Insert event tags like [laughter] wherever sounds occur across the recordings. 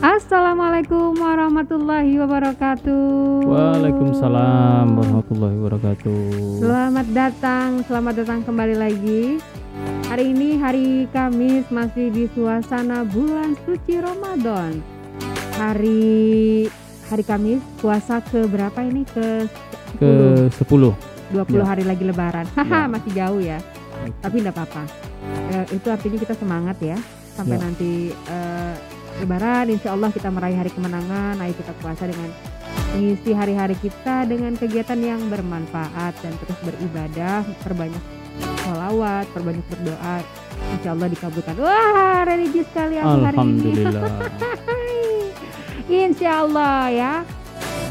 Assalamualaikum warahmatullahi wabarakatuh. Waalaikumsalam warahmatullahi wabarakatuh. Selamat datang, selamat datang kembali lagi. Hari ini hari Kamis masih di suasana bulan suci Ramadan. Hari hari Kamis puasa ke berapa ini? Ke Ke 10. 20 ya. hari lagi lebaran. [laughs] Haha, Ya. masih jauh ya. Tapi enggak apa-apa. Eh, itu artinya kita semangat ya sampai Ya. nanti eh, lebaran insya Allah kita meraih hari kemenangan. Ayo kita puasa dengan mengisi hari-hari kita dengan kegiatan yang bermanfaat dan terus beribadah, perbanyak sholawat, perbanyak berdoa. Insya Allah dikabulkan. Wah, religi sekali aku hari ini. Alhamdulillah. [laughs] Insya Allah ya.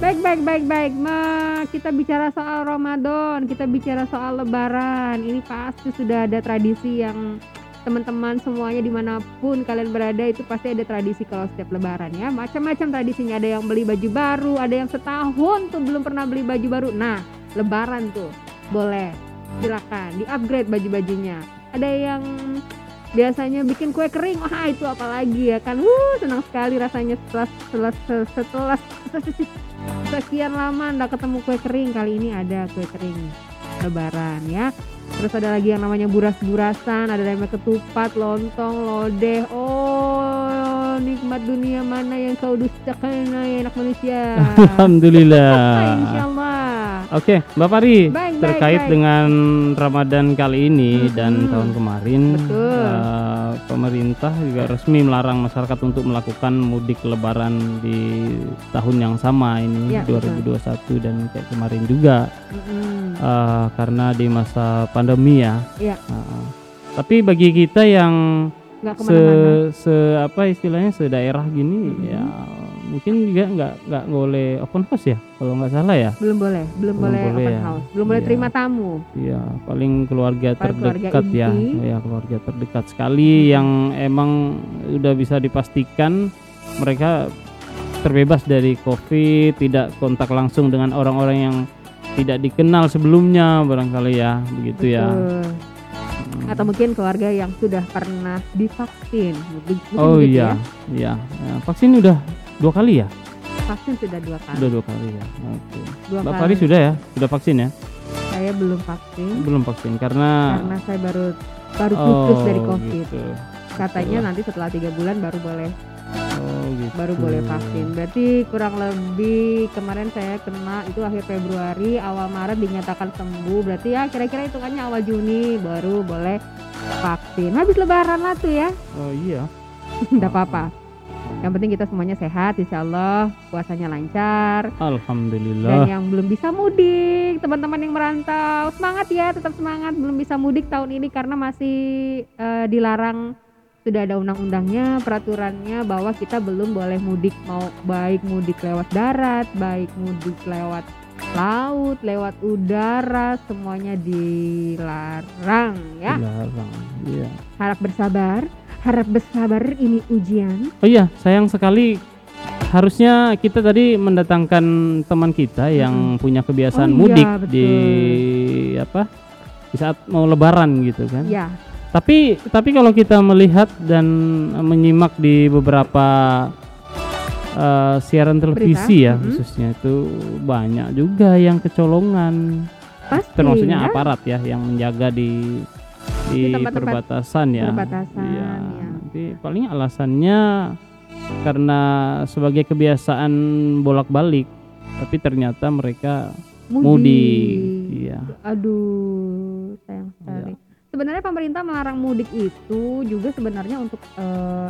Baik, baik, baik, baik. Ma, kita bicara soal Ramadan, kita bicara soal Lebaran. Ini pasti sudah ada tradisi yang teman-teman semuanya di mana pun kalian berada itu pasti ada tradisi kalau setiap Lebaran ya. Macam-macam tradisinya. Ada yang beli baju baru, ada yang setahun tuh belum pernah beli baju baru. Nah, Lebaran tuh boleh, silakan di upgrade baju-bajunya. Ada yang biasanya bikin kue kering wah itu apalagi ya kan wuh senang sekali rasanya setelah setelah setelah, sekian lama ndak ketemu kue kering kali ini ada kue kering lebaran ya terus ada lagi yang namanya buras-burasan ada namanya ketupat lontong lodeh. Oh nikmat dunia mana yang kau dustakan anak manusia. [laughs] Alhamdulillah. Insya Oke, Mbak Pari, Baik, terkait baik. dengan Ramadan kali ini dan Mhm. tahun kemarin, Betul. eh, pemerintah juga resmi melarang masyarakat untuk melakukan mudik Lebaran di tahun yang sama ini Ya, betul. 2021 dan kayak kemarin juga Mm-mm. eh, karena di masa pandemi ya. Iya. Heeh. tapi bagi kita yang se, se apa istilahnya se daerah gini Mhm. ya mungkin juga nggak nggak boleh open house ya kalau nggak salah ya belum boleh belum, Belum boleh, boleh open ya. house belum boleh Iya. terima tamu Iya, paling keluarga Paling keluarga terdekat ya. inti. Ya, keluarga terdekat sekali yang emang udah bisa dipastikan mereka terbebas dari Covid, tidak kontak langsung dengan orang-orang yang tidak dikenal sebelumnya barangkali ya, begitu ya. Betul. Hmm. atau mungkin keluarga yang sudah pernah divaksin Mungkin- Oh iya, ya. iya. Ya, vaksin udah dua kali ya? vaksin sudah dua kali Udah dua kali ya. Oke. dua Mbak kali sudah ya? Sudah vaksin ya? saya belum vaksin Belum vaksin karena karena saya baru baru putus oh, dari covid gitu. katanya nanti setelah tiga bulan baru boleh Oh, gitu. baru boleh vaksin berarti kurang lebih kemarin saya kena itu akhir Februari awal Maret dinyatakan sembuh berarti ya kira-kira hitungannya awal Juni baru boleh vaksin habis lebaran lah tuh ya Oh iya. [laughs] Enggak apa-apa yang penting kita semuanya sehat insya Allah puasanya lancar dan Alhamdulillah. yang belum bisa mudik teman-teman yang merantau semangat ya tetap semangat belum bisa mudik tahun ini karena masih eh, dilarang sudah ada undang-undangnya peraturannya bahwa kita belum boleh mudik mau baik mudik lewat darat baik mudik lewat laut lewat udara semuanya dilarang ya Dilarang. Iya. harap bersabar harap bersabar ini ujian Oh iya, sayang sekali harusnya kita tadi mendatangkan teman kita yang punya kebiasaan Oh iya, mudik betul. di apa? Di saat mau lebaran gitu kan. ya Tapi tapi kalau kita melihat dan menyimak di beberapa eh, siaran televisi ya mhm. khususnya itu banyak juga yang kecolongan. pasti Termasuknya ya. aparat ya yang menjaga di di, Di tempat-tempat perbatasan ya. perbatasan, Iya. Ya. Nanti paling alasannya karena sebagai kebiasaan bolak-balik, tapi ternyata mereka mudik. Iya. Aduh, sayang sekali. Sebenarnya pemerintah melarang mudik itu juga sebenarnya untuk eh,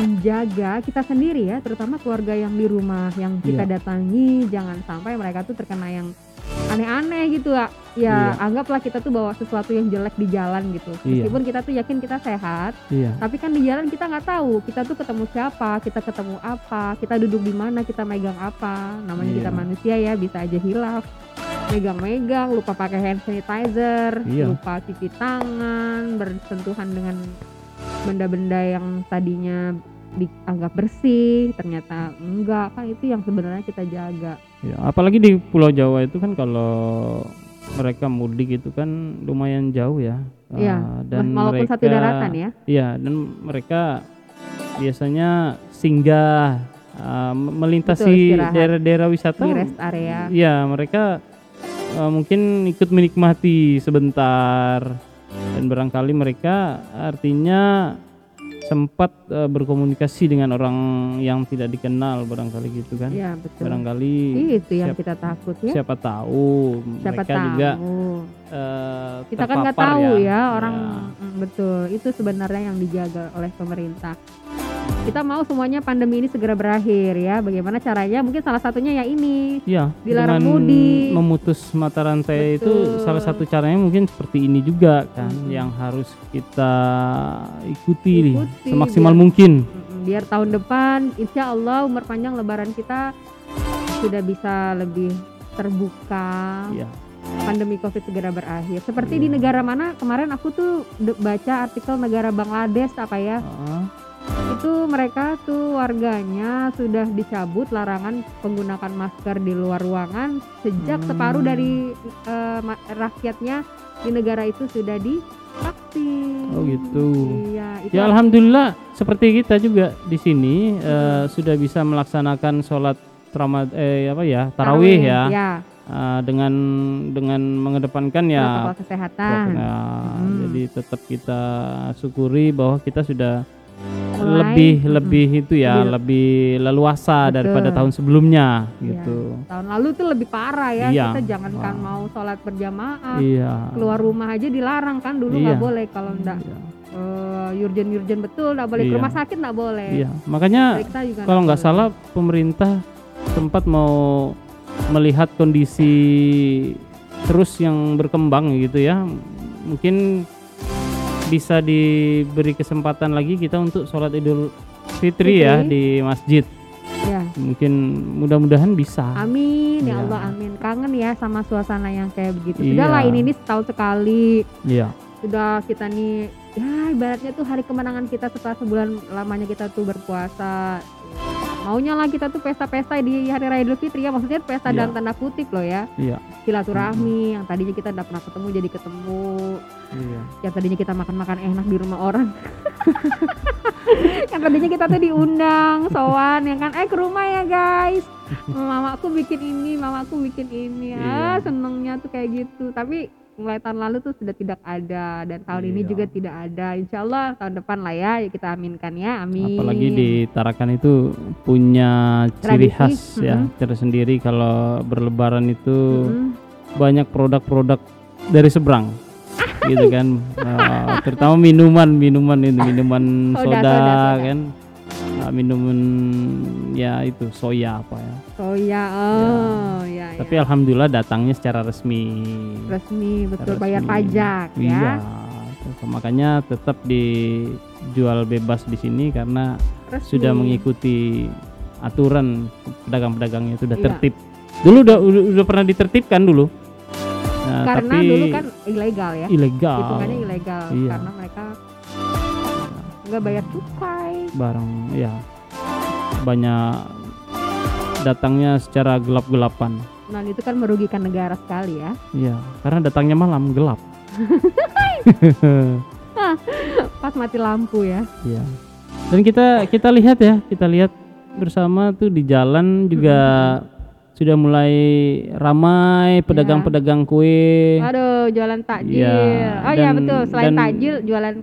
menjaga kita sendiri ya, terutama keluarga yang di rumah yang kita Iya. datangi, jangan sampai mereka tuh terkena yang aneh-aneh gitu ya. Ya, Iya. anggaplah kita tuh bawa sesuatu yang jelek di jalan gitu. Iya. Meskipun kita tuh yakin kita sehat, Iya. tapi kan di jalan kita nggak tahu kita tuh ketemu siapa, kita ketemu apa, kita duduk di mana, kita megang apa. Namanya kita Iya. manusia ya, bisa aja hilaf. Megang-megang, lupa pakai hand sanitizer, Iya. lupa cuci tangan, bersentuhan dengan benda-benda yang tadinya dianggap bersih, ternyata enggak. Kan itu yang sebenarnya kita jaga. Ya, apalagi di Pulau Jawa itu kan kalau mereka mudik itu kan lumayan jauh ya. Iya, Ah, dan Walaupun mereka satu daratan ya. Iya, dan mereka biasanya singgah uh, melintasi daerah-daerah wisata. Di rest area. Ya, mereka uh, mungkin ikut menikmati sebentar dan barangkali mereka artinya sempat uh, berkomunikasi dengan orang yang tidak dikenal barangkali gitu kan. Iya, betul. Barangkali Itu yang siap- kita takut ya. siapa tahu Siapa mereka tahu. juga uh, kita kan nggak tahu ya, orang Ya. Betul itu sebenarnya yang dijaga oleh pemerintah kita mau semuanya pandemi ini segera berakhir ya bagaimana caranya mungkin salah satunya ya ini Iya, Dilarang mudik. memutus mata rantai itu Betul. salah satu caranya mungkin seperti ini juga kan Mm-mm. yang harus kita ikuti, Ikuti, semaksimal biar- mungkin. Biar tahun depan insya Allah umur panjang lebaran kita sudah bisa lebih terbuka Iya. pandemi covid segera berakhir seperti Iya. di negara mana kemarin aku tuh baca artikel negara Bangladesh apa ya Heeh. Itu mereka tuh warganya sudah dicabut larangan menggunakan masker di luar ruangan sejak Hmm. separuh dari ma- rakyatnya di negara itu sudah divaksin. Oh, gitu. Iya, itu Ya alhamdulillah seperti kita juga di sini eh, sudah bisa melaksanakan sholat ramad eh apa ya tarawih ya Ya, eh, dengan dengan mengedepankan ya protokol kesehatan. Ya, Hmm. jadi tetap kita syukuri bahwa kita sudah lebih mm-mm. lebih itu ya, Lebih- lebih leluasa Betul. daripada tahun sebelumnya Iya. gitu. Tahun lalu tuh lebih parah ya. Iya. Kita jangankan Wah. mau sholat berjamaah, Iya. keluar rumah aja dilarang kan dulu Iya. nggak boleh kalau enggak Iya. yurjen-yurjen betul nggak boleh ke Iya. rumah sakit nggak boleh. Iya. Makanya kalau nggak salah pemerintah sempat mau melihat kondisi terus yang berkembang gitu ya. Mungkin bisa diberi kesempatan lagi kita untuk sholat Idul Fitri ya Fitri. di masjid. Ya. Mungkin mudah-mudahan bisa. Amin ya Iya. Allah amin. Kangen ya sama suasana yang kayak begitu. Iya. Sudahlah ini ini setahun sekali. Iya. Sudah kita nih ya ibaratnya tuh hari kemenangan kita setelah sebulan lamanya kita tuh berpuasa. Maunya lah kita tuh pesta-pesta di hari raya Idul Fitri ya maksudnya pesta Iya. dalam tanda kutip loh ya. Iya. Silaturahmi yang tadinya kita tidak pernah ketemu jadi ketemu. Iya. Yang tadinya kita makan-makan enak di rumah orang. [laughs] yang tadinya kita tuh diundang sowan yang kan eh ke rumah ya guys [laughs] mamaku bikin ini mamaku bikin ini ah Iya. senengnya tuh kayak gitu tapi mulai tahun lalu tuh sudah tidak ada dan tahun ini Iya. juga tidak ada insya Allah tahun depan lah ya yuk kita aminkan ya amin Apalagi di Tarakan itu punya ciri Tradisi, khas ya mm-mm. tersendiri kalau berlebaran itu Mm-mm. banyak produk-produk dari seberang gitu kan Nah, [laughs] terutama minuman minuman itu minuman soda, soda, soda. kan Nah, minuman ya itu soya apa ya soya oh ya, ya, tapi alhamdulillah datangnya secara resmi resmi betul Resmi. bayar pajak iya ya Terus makanya tetap dijual bebas di sini karena resmi. sudah mengikuti aturan pedagang-pedagangnya itu sudah Iya. tertib. Dulu udah, udah udah pernah ditertibkan dulu. Nah, karena tapi dulu kan ilegal ya ilegal. hitungannya ilegal Iya. karena mereka nggak bayar cukai Barang ya banyak datangnya secara gelap-gelapan. dan itu kan merugikan negara sekali ya Iya, karena datangnya malam gelap. [laughs] pas mati lampu ya Iya. Dan kita kita lihat ya, kita lihat bersama tuh di jalan juga sudah mulai ramai pedagang-pedagang kue. aduh jualan takjil Iya, oh iya betul selain dan- takjil jualan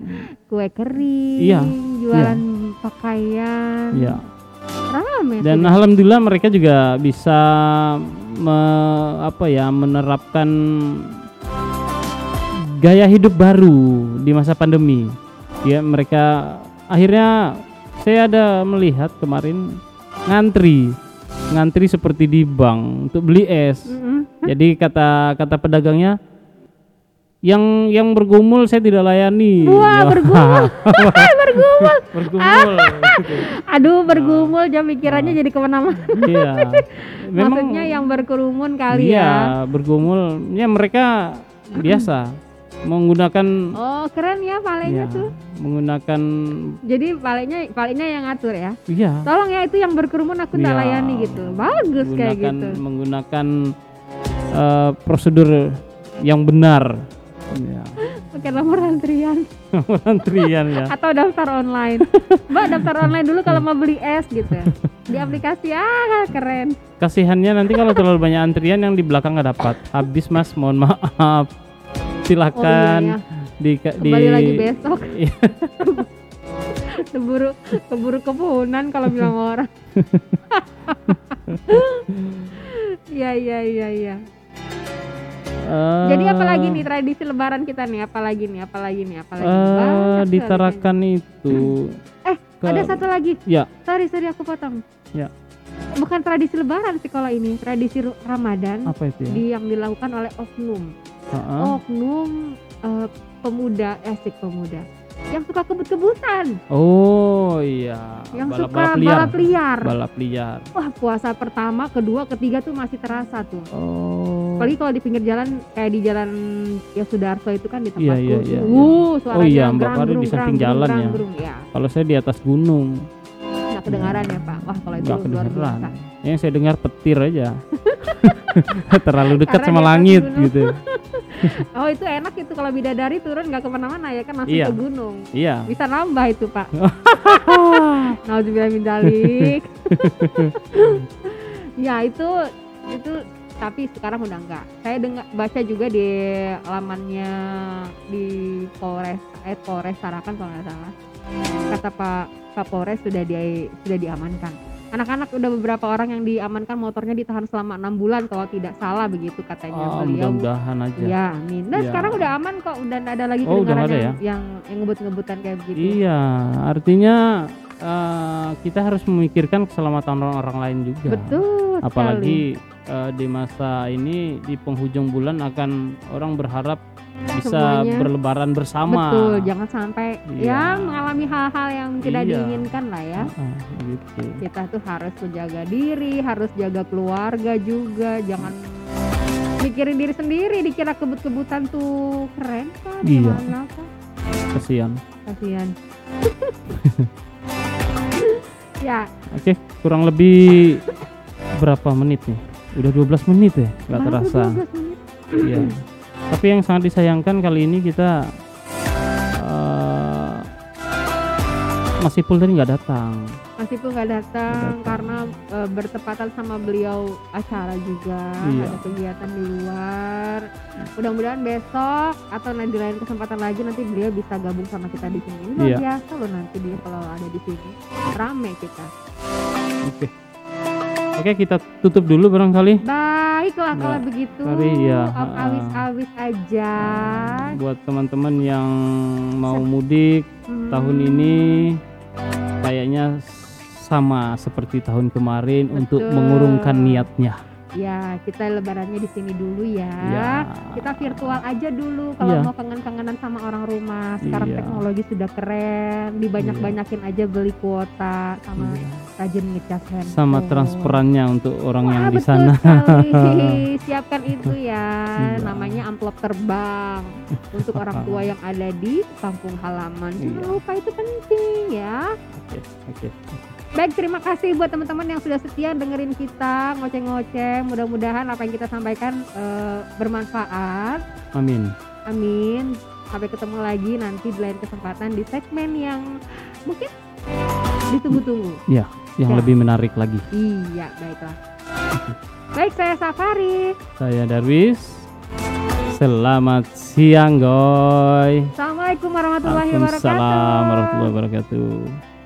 kue kering Iya, jualan pakaian Iya. rame Dan sudah. alhamdulillah mereka juga bisa me- apa ya menerapkan gaya hidup baru di masa pandemi. Ya mereka akhirnya saya ada melihat kemarin ngantri ngantri seperti di bank untuk beli es. Mm-mm. Jadi kata kata pedagangnya yang yang bergumul saya tidak layani. Wah, [laughs] [laughs] [laughs] bergumul. bergumul bergumul. gitu. aduh bergumul jam pikirannya jadi ke mana-mana Iya. maksudnya yang berkerumun kali iya, ya bergumul. Ya mereka biasa menggunakan oh keren ya palenya ya, tuh menggunakan jadi palenya palenya yang ngatur ya iya tolong ya itu yang berkerumun aku Iya. layani gitu bagus kayak gitu menggunakan eh, prosedur yang benar. Ya. [laughs] pakai nomor antrian [laughs] antrian ya atau daftar online. [laughs] Mbak daftar online dulu kalau mau beli es gitu. Di aplikasi ah keren. kasihannya nanti kalau terlalu banyak antrian yang di belakang nggak dapat habis mas mohon maaf silakan Oh, iya, di di Kembali lagi besok. [laughs] Iya. keburu keburu kepunan kalau bilang orang. [laughs] Iya iya iya iya. Eh, Jadi apalagi nih tradisi lebaran kita nih? Apalagi nih? Apalagi nih? Apalagi? sekali ditarakan itu Eh, ke- Ada satu lagi. ya Sorry, sorry aku potong. Ya. Bukan tradisi lebaran sih kalau ini, tradisi Ramadan apa itu ya di yang dilakukan oleh oknum. Heeh. Oknum eh, pemuda, esik pemuda yang suka kebut-kebutan, oh iya yang balap suka balap liar balap liar. balap liar Wah, puasa pertama, kedua, ketiga tuh masih terasa tuh. oh Apalagi kalau di pinggir jalan kayak di jalan ya Sudarso itu kan di Iya, tempatku. iya, iya, Wuh, suaranya Oh iya, Mbak Fari di samping jalan ya. ya. kalau saya di atas gunung Nggak kedengaran ya Pak. Wah kalau itu Nggak luar biasa. yang saya dengar petir aja [laughs] terlalu dekat sama langit gitu [laughs] [laughs] Oh itu enak itu kalau bidadari turun nggak ke mana-mana ya kan langsung Iya. ke gunung. iya Bisa nambah itu Pak. [laughs] Nauzubillah min dzalik. [laughs] ya itu itu tapi sekarang udah enggak. Saya dengar baca juga di lamannya di Polres eh Polres Tarakan kalau nggak salah. Kata Pak Kapolres sudah di sudah diamankan. Anak-anak udah beberapa orang yang diamankan motornya ditahan selama enam bulan kalau tidak salah begitu katanya oh, beliau. mudah-mudahan aja Iya, amin. Nah, Iya. sekarang udah aman kok, udah ada lagi Oh, udah ada yang, yang yang ngebut-ngebutan kayak begitu. iya artinya eh, kita harus memikirkan keselamatan orang-orang lain juga Betul sekali. apalagi eh, di masa ini di penghujung bulan akan orang berharap bisa Semuanya. berlebaran bersama Betul, jangan sampai Iya. ya mengalami hal-hal yang tidak Iya. diinginkan lah ya. Ah, gitu Kita tuh harus menjaga diri, harus jaga keluarga juga, jangan mikirin diri sendiri dikira kebut-kebutan tuh keren kan Iya. kok kasihan kasihan [laughs] ya oke kurang lebih berapa menit nih udah 12 menit ya nggak terasa 12 menit. Iya. [clears throat] Tapi yang sangat disayangkan kali ini kita eh, masih full tadi nggak datang. masih pun nggak datang datang. karena eh, bertepatan sama beliau acara juga Iya. ada kegiatan di luar mudah-mudahan besok atau nanti di lain kesempatan lagi nanti beliau bisa gabung sama kita di sini Ini luar Iya. biasa loh nanti dia kalau ada di sini rame kita Oke. Oke kita tutup dulu barangkali baiklah Mbak kalau begitu iya, Om ha-ha. awis-awis aja buat teman-teman yang mau mudik Hmm, tahun ini kayaknya sama seperti tahun kemarin untuk Betul. mengurungkan niatnya. ya kita lebarannya di sini dulu ya Ya. kita virtual aja dulu kalau Iya. mau kangen-kangenan sama orang rumah sekarang Iya. teknologi sudah keren dibanyak-banyakin aja beli kuota sama Iya. Rajin ngecas handphone Sama transferannya untuk orang Wah, yang di sana. [laughs] siapkan itu ya Iya. namanya amplop terbang untuk orang tua yang ada di kampung halaman jangan Iya. lupa itu penting ya Oke, oke. Baik, terima kasih buat teman-teman yang sudah setia dengerin kita ngoceh-ngoceh. Mudah-mudahan apa yang kita sampaikan eh, bermanfaat. Amin. Amin. Sampai ketemu lagi nanti di lain kesempatan di segmen yang mungkin ditunggu-tunggu. Yang Ya. lebih menarik lagi. Iya, baiklah. Baik, saya Safari. Saya Darwis. Selamat siang, Goy. Assalamualaikum warahmatullahi wabarakatuh. Waalaikumsalam warahmatullahi wabarakatuh.